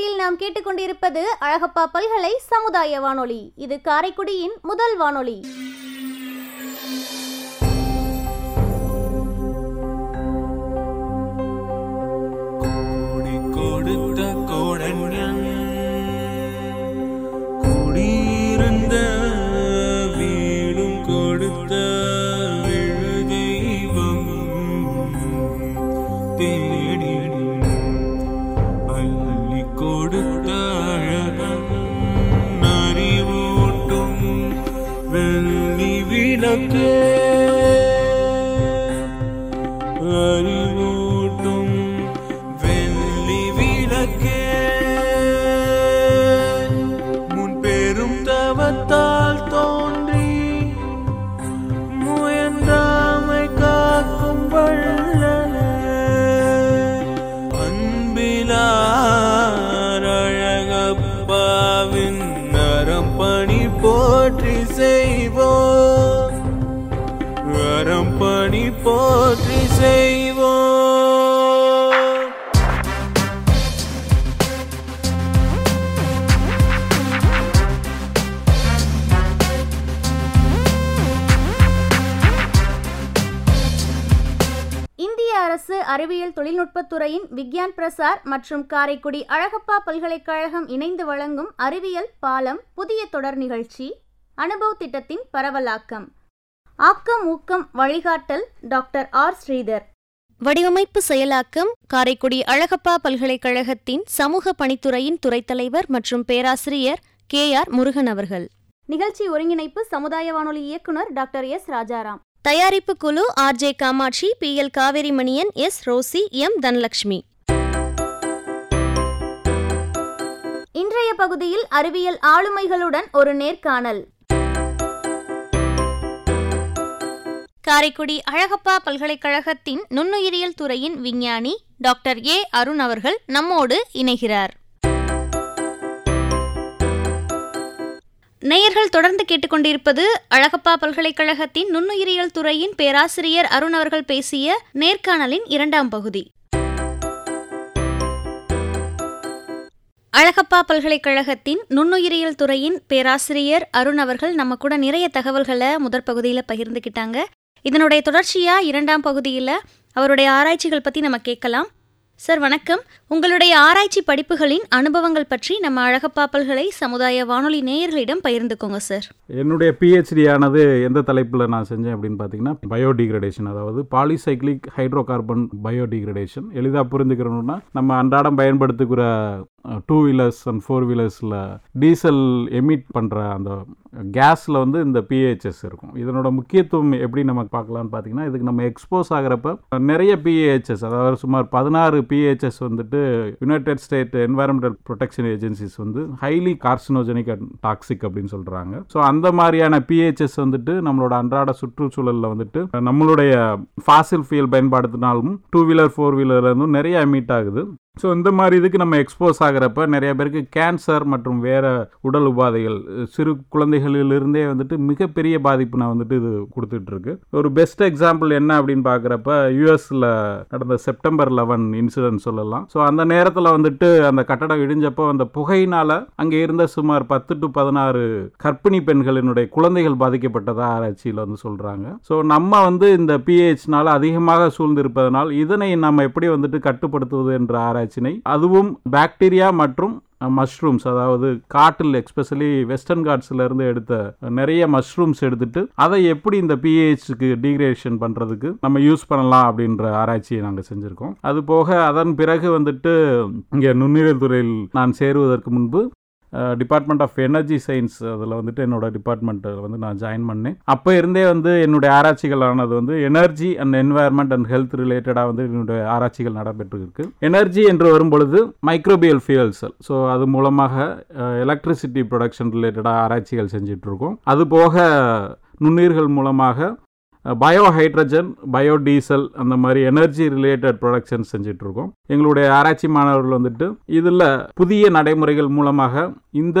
வீட்டில் நாம் கேட்டுக்கொண்டிருப்பது அழகப்பா பல்கலை சமுதாய வானொலி. இது காரைக்குடியின் முதல் வானொலி. அறிவூட்டும் வெள்ளி விளக்கே. முன் பெரும் தவத்தால் தோன்றி முயன்றாமை காக்கும் வள்ளலே. அன்பிலார் அழகப்பாவின் போற்றி செய்வோம். அறம் பணி போற்றி செய்வோம். இந்திய அரசு அறிவியல் தொழில்நுட்பத்துறையின் விக்யான் பிரசார் மற்றும் காரைக்குடி அழகப்பா பல்கலைக்கழகம் இணைந்து வழங்கும் அறிவியல் பாலம் புதிய தொடர் நிகழ்ச்சி அனுபவ் திட்டத்தின் பரவலாக்கம். ஆக்கம் ஊக்கம் வழிகாட்டல் டாக்டர் ஆர். ஸ்ரீதர். வடிவமைப்பு செயலாக்கம் காரைக்குடி அழகப்பா பல்கலைக்கழகத்தின் சமூக பணித்துறையின் துறைத் தலைவர் மற்றும் பேராசிரியர் கே. ஆர். முருகன் அவர்கள். நிகழ்ச்சி ஒருங்கிணைப்பு சமுதாய வானொலி இயக்குனர் டாக்டர் எஸ். ராஜாராம். தயாரிப்பு குழு R. J. Kamakshi P. L. Kaveri Maniyan S. Rosy M. Dhanalakshmi இன்றைய பகுதியில் அறிவியல் ஆளுமைகளுடன் ஒரு நேர்காணல். காரைக்குடி அழகப்பா பல்கலைக்கழகத்தின் நுண்ணுயிரியல் துறையின் விஞ்ஞானி டாக்டர் ஏ அருண் அவர்கள் நம்மோடு இணைகிறார். நேயர்கள் தொடர்ந்து கேட்டுக்கொண்டிருப்பது அழகப்பா பல்கலைக்கழகத்தின் நுண்ணுயிரியல் துறையின் பேராசிரியர் அருண் அவர்கள் பேசிய நேர்காணலின் இரண்டாம் பகுதி. அழகப்பா பல்கலைக்கழகத்தின் நுண்ணுயிரியல் துறையின் பேராசிரியர் அருண் அவர்கள் நம்ம கூட நிறைய தகவல்களை முதற் பகுதியில் பகிர்ந்துக்கிட்டாங்க இதனுடைய தொடர்ச்சியா இரண்டாம் பகுதியில் அவருடைய ஆராய்ச்சிகள் பற்றி நம்ம கேட்கலாம். சார் வணக்கம். உங்களுடைய ஆராய்ச்சி படிப்புகளின் அனுபவங்கள் பற்றி நம்ம அழகப்பாப்பல்களை சமுதாய வானொலி நேயர்களிடம் பகிர்ந்துக்கோங்க சார். என்னுடைய பிஹெச்டி ஆனது எந்த தலைப்பில் நான் செஞ்சேன் அப்படின்னு பார்த்தீங்கன்னா பயோடிகிரடேஷன் அதாவது பாலிசைக்ளிக் ஹைட்ரோ கார்பன் பயோடிகிரடேஷன் எளிதாக புரிஞ்சுக்கிறோம்னா நம்ம அன்றாடம் பயன்படுத்துகிற டூ வீலர்ஸ் அண்ட் ஃபோர் வீலர்ஸில் டீசல் எமிட் பண்ணுற அந்த கேஸில் வந்து இந்த பிஹெச்எஸ் இருக்கும். இதனோட முக்கியத்துவம் எப்படி நம்ம பார்க்கலாம்னு பார்த்தீங்கன்னா இதுக்கு நம்ம எக்ஸ்போஸ் ஆகிறப்ப நிறைய பிஹெச்எஸ் அதாவது சுமார் பதினாறு பிஹெச்எஸ் வந்துட்டு United State environmental protection agencies வந்து ஹைலி கார்சினோஜெனிக் அண்ட் டாக்ஸிக் அப்படின்னு சொல்கிறாங்க ஸோ அந்த மாதிரியான பிஹெச்எஸ் வந்துட்டு நம்மளோட அன்றாட சுற்றுச்சூழலில் வந்துட்டு நம்மளுடைய ஃபாசில் ஃபியூல் பயன்படுத்தினாலும் டூ வீலர் ஃபோர் வீலர்லேருந்தும் நிறைய மீட் ஆகுது. ஸோ இந்த மாதிரி இதுக்கு நம்ம எக்ஸ்போஸ் ஆகிறப்ப நிறைய பேருக்கு கேன்சர் மற்றும் வேறு உடல் உபாதைகள் சிறு குழந்தைகளிலிருந்தே வந்துட்டு மிகப்பெரிய பாதிப்பு நான் வந்துட்டு இது கொடுத்துட்ருக்கு. ஒரு பெஸ்ட் எக்ஸாம்பிள் என்ன அப்படின்னு பார்க்குறப்ப யூஎஸில் நடந்த செப்டம்பர் லெவன் இன்சிடென்ட் சொல்லலாம். ஸோ அந்த நேரத்தில் வந்துட்டு அந்த கட்டடம் இடிஞ்சப்போ அந்த புகையினால் அங்கே இருந்த சுமார் பத்து டு பதினாறு கர்ப்பிணி பெண்களினுடைய குழந்தைகள் பாதிக்கப்பட்டதாக ஆராய்ச்சியில் வந்து சொல்கிறாங்க ஸோ நம்ம வந்து இந்த பிஹெச்னால் அதிகமாக சூழ்ந்திருப்பதனால் இதனை நம்ம எப்படி வந்துட்டு கட்டுப்படுத்துவது என்ற ஆராய்ச்சி ஆராய்ச்சினை அதுவும் பாக்டீரியா மற்றும் மஷ்ரூம்ஸ் அதாவது காட்டில் எக்ஸ்பெஷலி வெஸ்டர்ன் காட்ஸ்லேருந்து எடுத்த நிறைய மஷ்ரூம்ஸ் எடுத்துட்டு அதை எப்படி இந்த பிஹெச்க்கு டீக்ரேஷன் பண்ணுறதுக்கு நம்ம யூஸ் பண்ணலாம் அப்படின்ற ஆராய்ச்சியை நாங்கள் செஞ்சுருக்கோம். அது போக அதன் பிறகு வந்துட்டு இங்கே நுண்ணுயிரியல் துறையில் நான் சேருவதற்கு முன்பு டிபார்ட்மெண்ட் ஆஃப் எனர்ஜி சயின்ஸ் அதில் வந்துட்டு என்னோட டிபார்ட்மெண்ட்டில் வந்து நான் ஜாயின் பண்ணேன். அப்போ இருந்தே வந்து என்னுடைய ஆராய்ச்சிகள் ஆனது வந்து energy and environment and health ரிலேட்டடாக வந்து என்னுடைய ஆராய்ச்சிகள் நடைபெற்றிருக்கு. எனர்ஜி என்று வரும்பொழுது மைக்ரோபியல் ஃபியூயல்ஸ் ஸோ அது மூலமாக எலக்ட்ரிசிட்டி ப்ரொடக்ஷன் ரிலேட்டடாக ஆராய்ச்சிகள் செஞ்சிட்ருக்கோம். அது போக நுண்ணுயிர்கள் மூலமாக பயோ ஹைட்ரஜன் பயோடீசல் அந்த மாதிரி எனர்ஜி ரிலேட்டட் ப்ரொடக்ஷன் செஞ்சிட்ருக்கோம். இருக்கோம் எங்களுடைய ஆராய்ச்சி மாணவர்கள் வந்துட்டு இதில் புதிய நடைமுறைகள் மூலமாக இந்த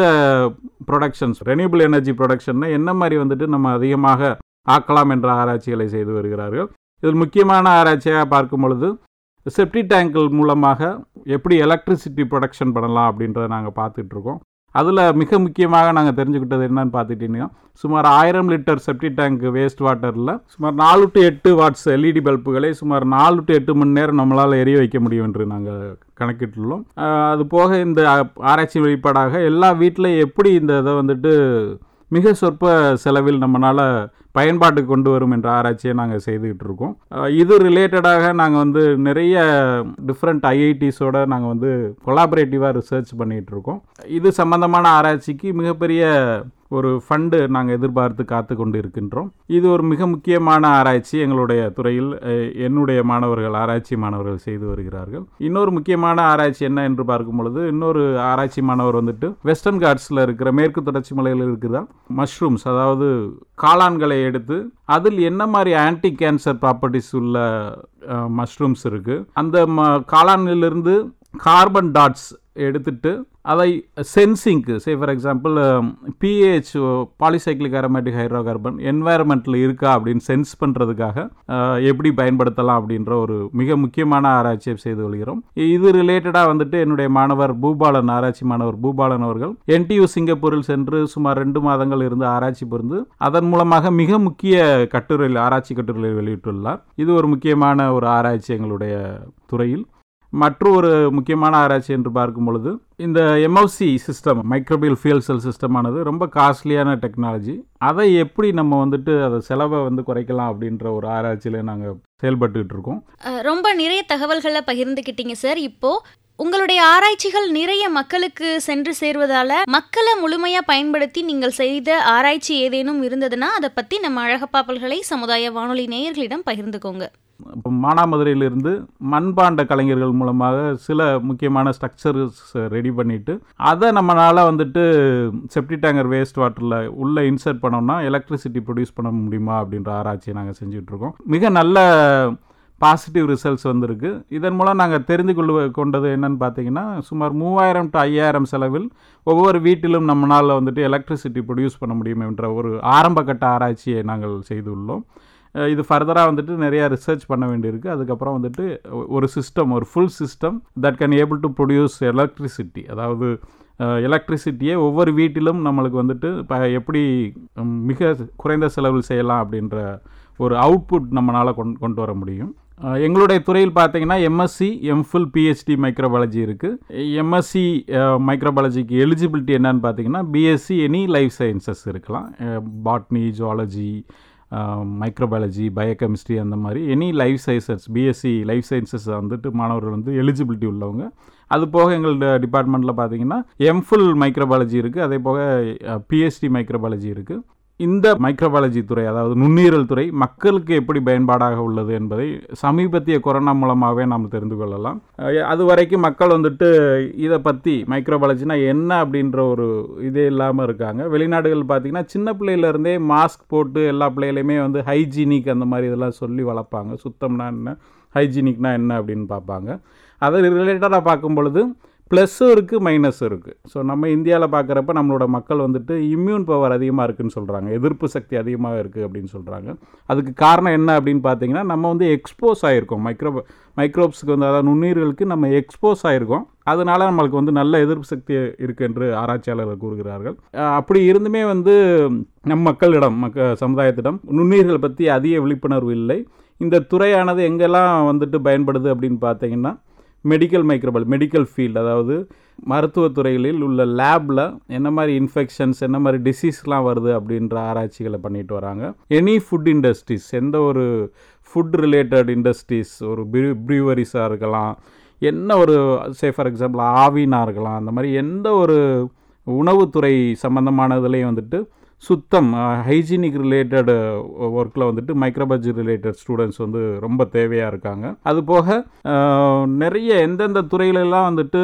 ப்ரொடக்ஷன்ஸ் ரெனியூபிள் எனர்ஜி ப்ரொடக்ஷன் என்ன மாதிரி வந்துட்டு நம்ம அதிகமாக ஆக்கலாம் என்ற ஆராய்ச்சிகளை செய்து வருகிறார்கள். இதில் முக்கியமான ஆராய்ச்சியாக பார்க்கும் பொழுது செப்டி டேங்கிள் மூலமாக எப்படி எலக்ட்ரிசிட்டி ப்ரொடக்ஷன் பண்ணலாம் அப்படின்றத நாங்கள் பார்த்துட்ருக்கோம். அதில் மிக முக்கியமாக நாங்கள் தெரிஞ்சுக்கிட்டது என்னன்னு பார்த்துக்கிட்டிங்கன்னா சுமார் ஆயிரம் லிட்டர் செப்டி டேங்க் வேஸ்ட் வாட்டரில் சுமார் நாலு டு எட்டு வாட்ஸ் எல்இடி பல்புகளை சுமார் நாலு டு எட்டு மணி நேரம் நம்மளால் எரிய வைக்க முடியும் என்று நாங்கள் கணக்கிட்டுள்ளோம். அது போக இந்த ஆராய்ச்சி வெளிப்பாடாக எல்லா வீட்டிலையும் எப்படி இந்த இதை வந்துட்டு மிக சொற்ப செலவில் நம்மளால் பயன்பாட்டுக்கு கொண்டு வரும் என்ற ஆராய்ச்சியை நாங்கள் செய்துக்கிட்டு இருக்கோம் இது ரிலேட்டடாக நாங்கள் வந்து நிறைய டிஃப்ரெண்ட் ஐஐடிஸோட நாங்கள் வந்து கொலாபரேட்டிவாக ரிசர்ச் பண்ணிகிட்டு இருக்கோம் இது சம்பந்தமான ஆராய்ச்சிக்கு மிகப்பெரிய ஒரு ஃபண்டு நாங்கள் எதிர்பார்த்து காத்து கொண்டு இருக்கின்றோம் இது ஒரு மிக முக்கியமான ஆராய்ச்சி. எங்களுடைய துறையில் என்னுடைய மாணவர்கள் ஆராய்ச்சி மாணவர்கள் செய்து வருகிறார்கள். இன்னொரு முக்கியமான ஆராய்ச்சி என்ன என்று பார்க்கும் பொழுது இன்னொரு ஆராய்ச்சி மாணவர் வந்துட்டு வெஸ்டர்ன் காட்ஸில் இருக்கிற மேற்கு தொடர்ச்சி மலையில் இருக்கிற மஷ்ரூம்ஸ் அதாவது காளான்களை எடுத்து அதில் என்ன மாதிரி ஆன்டி கேன்சர் ப்ராப்பர்ட்டிஸ் உள்ள மஷ்ரூம்ஸ் இருக்குது அந்த ம காளான்களிலிருந்து கார்பன் டாட்ஸ் எடுத்துட்டு அதை சென்சிங்க்கு say for example PAH polycyclic aromatic hydrocarbon என்வாயர்மெண்ட்டில் இருக்கா அப்படின்னு சென்ஸ் பண்ணுறதுக்காக எப்படி பயன்படுத்தலாம் அப்படின்ற ஒரு மிக முக்கியமான ஆராய்ச்சியை செய்து கொள்கிறோம். இது ரிலேட்டடாக வந்துட்டு என்னுடைய மாணவர் பூபாலன் ஆராய்ச்சி மாணவர் பூபாலன் அவர்கள் என்டியூ சிங்கப்பூரில் சென்று சுமார் ரெண்டு மாதங்கள் இருந்து ஆராய்ச்சி புரிந்து அதன் மூலமாக மிக முக்கிய கட்டுரையில் ஆராய்ச்சி கட்டுரையில் வெளியிட்டுள்ளார். இது ஒரு முக்கியமான ஒரு ஆராய்ச்சி எங்களுடைய துறையில். மற்றொரு முக்கியமான ஆராய்ச்சி என்று பார்க்கும் பொழுது இந்த MFC system microbial fuel cell சிஸ்டமானது ரொம்ப காஸ்ட்லியான டெக்னாலஜி அதை எப்படி நம்ம வந்துட்டு அதை செலவை வந்து குறைக்கலாம் அப்படின்ற ஒரு ஆராய்ச்சியில் நாங்கள் செயல்பட்டுக்கிட்டு இருக்கோம். ரொம்ப நிறைய தகவல்களை பகிர்ந்துக்கிட்டீங்க சார். இப்போ உங்களுடைய ஆராய்ச்சிகள் நிறைய மக்களுக்கு சென்று சேர்வதால மக்களை முழுமையா பயன்படுத்தி நீங்கள் செய்த ஆராய்ச்சி ஏதேனும் இருந்ததுன்னா அதை பத்தி நம்ம அழகப்பாப்பல்களை சமுதாய வானொலி நேயர்களிடம் பகிர்ந்துக்கோங்க. இப்போ மானாமதுரையிலிருந்து மண்பாண்ட கலைஞர்கள் மூலமாக சில முக்கியமான ஸ்ட்ரக்சர்ஸ் ரெடி பண்ணிவிட்டு அதை நம்மளால் வந்துட்டு செப்டி டேங்கர் வேஸ்ட் வாட்டரில் உள்ளே இன்சர்ட் பண்ணோம்னா எலக்ட்ரிசிட்டி ப்ரொடியூஸ் பண்ண முடியுமா அப்படின்ற ஆராய்ச்சியை நாங்கள் செஞ்சுட்டு மிக நல்ல பாசிட்டிவ் ரிசல்ட்ஸ் வந்திருக்கு. இதன் மூலம் நாங்கள் தெரிந்து கொள்ள கொண்டது என்னன்னு பார்த்தீங்கன்னா சுமார் மூவாயிரம் டு ஐயாயிரம் செலவில் ஒவ்வொரு வீட்டிலும் நம்மளால் வந்துட்டு எலக்ட்ரிசிட்டி ப்ரொடியூஸ் பண்ண முடியும் என்ற ஒரு ஆரம்ப கட்ட ஆராய்ச்சியை நாங்கள் செய்துள்ளோம். இது ஃபர்தராக வந்துட்டு நிறையா ரிசர்ச் பண்ண வேண்டியிருக்கு. அதுக்கப்புறம் வந்துட்டு ஒரு சிஸ்டம் ஒரு full system that can able to produce electricity அதாவது எலக்ட்ரிசிட்டியை ஒவ்வொரு வீட்டிலும் நம்மளுக்கு வந்துட்டு இப்போ எப்படி மிக குறைந்த செலவில் செய்யலாம் அப்படின்ற ஒரு அவுட்புட் நம்மளால் கொண்டு கொண்டு வர முடியும். எங்களுடைய துறையில் பார்த்தீங்கன்னா எம்எஸ்சி எம்ஃபில் பிஹெச்டி மைக்ரோபாலஜி இருக்குது எம்எஸ்சி மைக்ரோபாலஜிக்கு எலிஜிபிலிட்டி என்னன்னு பார்த்தீங்கன்னா பிஎஸ்சி எனி லைஃப் சயின்சஸ் இருக்கலாம். பாட்னி ஜுவாலஜி மைக்ரோபாலஜி பயோகெமிஸ்ட்ரி அந்த மாதிரி any life sciences BSc life sciences வந்துட்டு மாணவர்கள் வந்து எலிஜிபிலிட்டி உள்ளவங்க. அது போக எங்களோட டிபார்ட்மெண்ட்டில் பார்த்தீங்கன்னா எம்ஃபுல் மைக்ரோபாலஜி இருக்குது அதே போக பிஎஸ்டி மைக்ரோபாலஜி இருக்குது இந்த மைக்ரோபாலஜி துறை அதாவது நுண்ணீரல் துறை மக்களுக்கு எப்படி பயன்பாடாக உள்ளது என்பதை சமீபத்திய கொரோனா மூலமாகவே நாம் தெரிந்து கொள்ளலாம். அது வரைக்கும் மக்கள் வந்துட்டு இதை பற்றி மைக்ரோபாலஜினா என்ன அப்படின்ற ஒரு இதே இல்லாமல் இருக்காங்க. வெளிநாடுகள் பார்த்தீங்கன்னா சின்ன பிள்ளையிலேருந்தே மாஸ்க் போட்டு எல்லா பிள்ளைகளையுமே வந்து ஹைஜீனிக் அந்த மாதிரி இதெல்லாம் சொல்லி வளர்ப்பாங்க. சுத்தம்னா என்ன ஹைஜீனிக்னா என்ன அப்படின்னு பார்ப்பாங்க. அதை ரிலேட்டடாக பார்க்கும் பொழுது ப்ளஸ்ஸும் இருக்குது மைனஸும் இருக்குது ஸோ நம்ம இந்தியாவில் பார்க்குறப்ப நம்மளோட மக்கள் வந்துட்டு இம்யூன் பவர் அதிகமாக இருக்குன்னு சொல்கிறாங்க எதிர்ப்பு சக்தி அதிகமாக இருக்குது அப்படின்னு சொல்கிறாங்க அதுக்கு காரணம் என்ன அப்படின்னு பார்த்தீங்கன்னா நம்ம வந்து எக்ஸ்போஸ் ஆகிருக்கோம் மைக்ரோ மைக்ரோப்ஸுக்கு வந்து அதாவது நுண்ணுயிர்களுக்கு நம்ம எக்ஸ்போஸ் ஆகிருக்கோம் அதனால் நம்மளுக்கு வந்து நல்ல எதிர்ப்பு சக்தி இருக்குது என்று ஆராய்ச்சியாளர்கள் கூறுகிறார்கள். அப்படி இருந்துமே வந்து நம் மக்களிடம் மக்க சமுதாயத்திடம் நுண்ணுயிர்கள் பற்றி அதிக விழிப்புணர்வு இல்லை. இந்த துறையானது எங்கெல்லாம் வந்துட்டு பயன்படுது அப்படின்னு பார்த்தீங்கன்னா மெடிக்கல் மைக்ரோபல் மெடிக்கல் ஃபீல்டு அதாவது மருத்துவத்துறைகளில் உள்ள லேபில் என்ன மாதிரி இன்ஃபெக்ஷன்ஸ் என்ன மாதிரி டிசீஸ்லாம் வருது அப்படின்ற ஆராய்ச்சிகளை பண்ணிட்டு வராங்க. எனி ஃபுட் இண்டஸ்ட்ரீஸ் எந்த ஒரு ஃபுட் ரிலேட்டட் இண்டஸ்ட்ரீஸ் ஒரு ப்ரீ ப்ரீவரிஸாக இருக்கலாம் என்ன ஒரு சே ஃபார் எக்ஸாம்பிள் ஆவினாக இருக்கலாம் அந்த மாதிரி எந்த ஒரு உணவுத்துறை சம்மந்தமானதுலேயும் வந்துட்டு சுத்தம் ஹைஜீனிக் ரிலேட்டடு ஒர்க்கில் வந்துட்டு மைக்ரோபாலஜி ரிலேட்டட் ஸ்டூடெண்ட்ஸ் வந்து ரொம்ப தேவையாக இருக்காங்க. அது போக நிறைய எந்தெந்த துறையிலெல்லாம் வந்துட்டு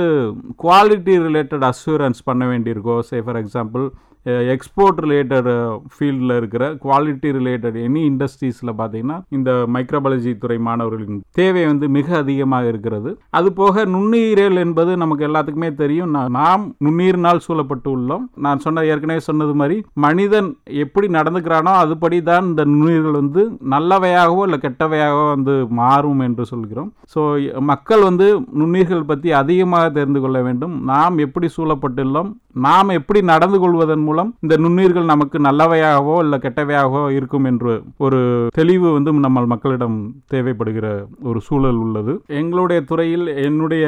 குவாலிட்டி ரிலேட்டட் அஷூரன்ஸ் பண்ண வேண்டியிருக்கோ say for example export related ஃபீல்டில் இருக்கிற குவாலிட்டி ரிலேட்டட் எனி இண்டஸ்ட்ரீஸில் பார்த்தீங்கன்னா இந்த மைக்ரோபாலஜி துறை மாணவர்களின் தேவை வந்து மிக அதிகமாக இருக்கிறது. அது போக நுண்ணுயிரியல் என்பது நமக்கு எல்லாத்துக்குமே தெரியும். நாம் நுண்ணுயிரினால் சூழப்பட்டு உள்ளோம். நான் சொன்ன ஏற்கனவே சொன்னது மாதிரி மனிதன் எப்படி நடந்துக்கிறானோ அதுபடி தான் இந்த நுண்ணுயிர்கள் வந்து நல்லவையாகவோ இல்லை கெட்டவையாகவோ வந்து மாறும் என்று சொல்கிறோம். ஸோ மக்கள் வந்து நுண்ணுயிர்கள் பற்றி அதிகமாக தெரிந்து கொள்ள வேண்டும். நாம் எப்படி சூழப்பட்டுள்ளோம்? நாம் எப்படி நடந்து கொள்வதன் மூலம் இந்த நுண்ணுயிர்கள் நமக்கு நல்லவையாகவோ இல்லை கெட்டவையாகவோ இருக்கும் என்று ஒரு தெளிவு வந்து நம்ம மக்களிடம் தேவைப்படுகிற ஒரு சூழல் உள்ளது. எங்களுடைய துறையில் என்னுடைய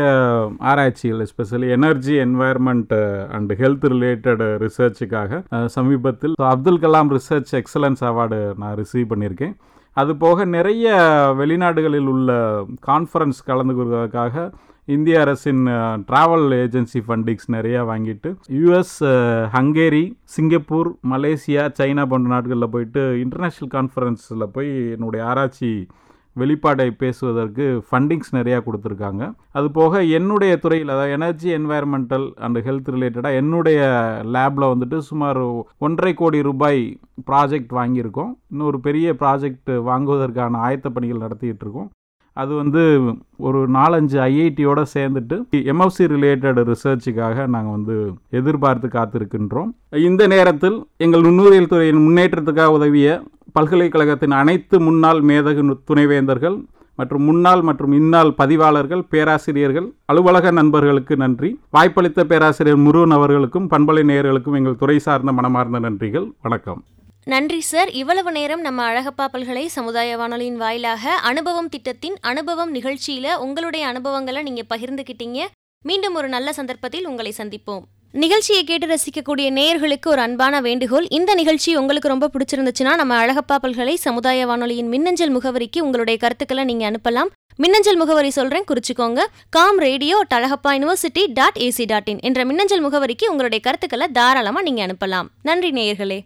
ஆராய்ச்சிகள் especially energy environment and health related ரிசர்ச்சுக்காக சமீபத்தில் Abdul Kalam research excellence award நான் ரிசீவ் பண்ணியிருக்கேன். அது போக நிறைய வெளிநாடுகளில் உள்ள கான்ஃபரன்ஸ் கலந்து கொள்வதற்காக இந்திய அரசின் ட்ராவல் ஏஜென்சி ஃபண்டிங்ஸ் நிறையா வாங்கிட்டு US Hungary Singapore Malaysia China போன்ற நாடுகளில் போயிட்டு இன்டர்நேஷ்னல் கான்ஃபரன்ஸில் போய் என்னுடைய ஆராய்ச்சி வெளிப்பாடை பேசுவதற்கு ஃபண்டிங்ஸ் நிறையா கொடுத்துருக்காங்க. அது போக என்னுடைய துறையில் அதாவது எனர்ஜி என்வாயர்மெண்டல் அண்ட் ஹெல்த் ரிலேட்டடாக என்னுடைய லேபில் வந்துட்டு சுமார் ஒன்றரை கோடி ரூபாய் ப்ராஜெக்ட் வாங்கியிருக்கோம். இன்னொரு பெரிய ப்ராஜெக்ட் வாங்குவதற்கான ஆயத்த பணிகள் நடத்திட்டு இருக்கோம். அது வந்து ஒரு நாலஞ்சு ஐஐடியோட சேர்ந்துட்டு எம்எஃப்சி ரிலேட்டட் ரிசர்ச்சுக்காக நாங்கள் வந்து எதிர்பார்த்து காத்திருக்கின்றோம். இந்த நேரத்தில் எங்கள் நுண்ணுயிரியல் துறையின் முன்னேற்றத்துக்காக உதவிய பல்கலைக்கழகத்தின் அனைத்து முன்னாள் மேதகு துணைவேந்தர்கள் மற்றும் முன்னாள் மற்றும் இந்நாள் பதிவாளர்கள் பேராசிரியர்கள் அலுவலக நண்பர்களுக்கு நன்றி. வாய்ப்பளித்த பேராசிரியர் முருகன் அவர்களுக்கும் பண்பலை நேயர்களுக்கும் எங்கள் துறை சார்ந்த மனமார்ந்த நன்றிகள். வணக்கம். நன்றி சார். இவ்வளவு நேரம் நம்ம அழகப்பா பல்கலை சமுதாய வானொலியின் வாயிலாக அனுபவம் திட்டத்தின் அனுபவம் நிகழ்ச்சியில உங்களுடைய அனுபவங்களை நீங்க பகிர்ந்துக்கிட்டீங்க மீண்டும் ஒரு நல்ல சந்தர்ப்பத்தில் உங்களை சந்திப்போம். நிகழ்ச்சியை கேட்டு ரசிக்கக்கூடிய நேயர்களுக்கு ஒரு அன்பான வேண்டுகோள். இந்த நிகழ்ச்சி உங்களுக்கு ரொம்ப பிடிச்சிருந்துச்சுன்னா நம்ம அழகப்பா பல்கலை சமுதாய வானொலியின் மின்னஞ்சல் முகவரிக்கு உங்களுடைய கருத்துக்களை நீங்க அனுப்பலாம். மின்னஞ்சல் முகவரி சொல்றேன் குறிச்சுக்கோங்க. Com radio Alagappa university dot AC dot in என்ற மின்னஞ்சல் முகவரிக்கு உங்களுடைய கருத்துக்களை தாராளமா நீங்க அனுப்பலாம். நன்றி நேயர்களே.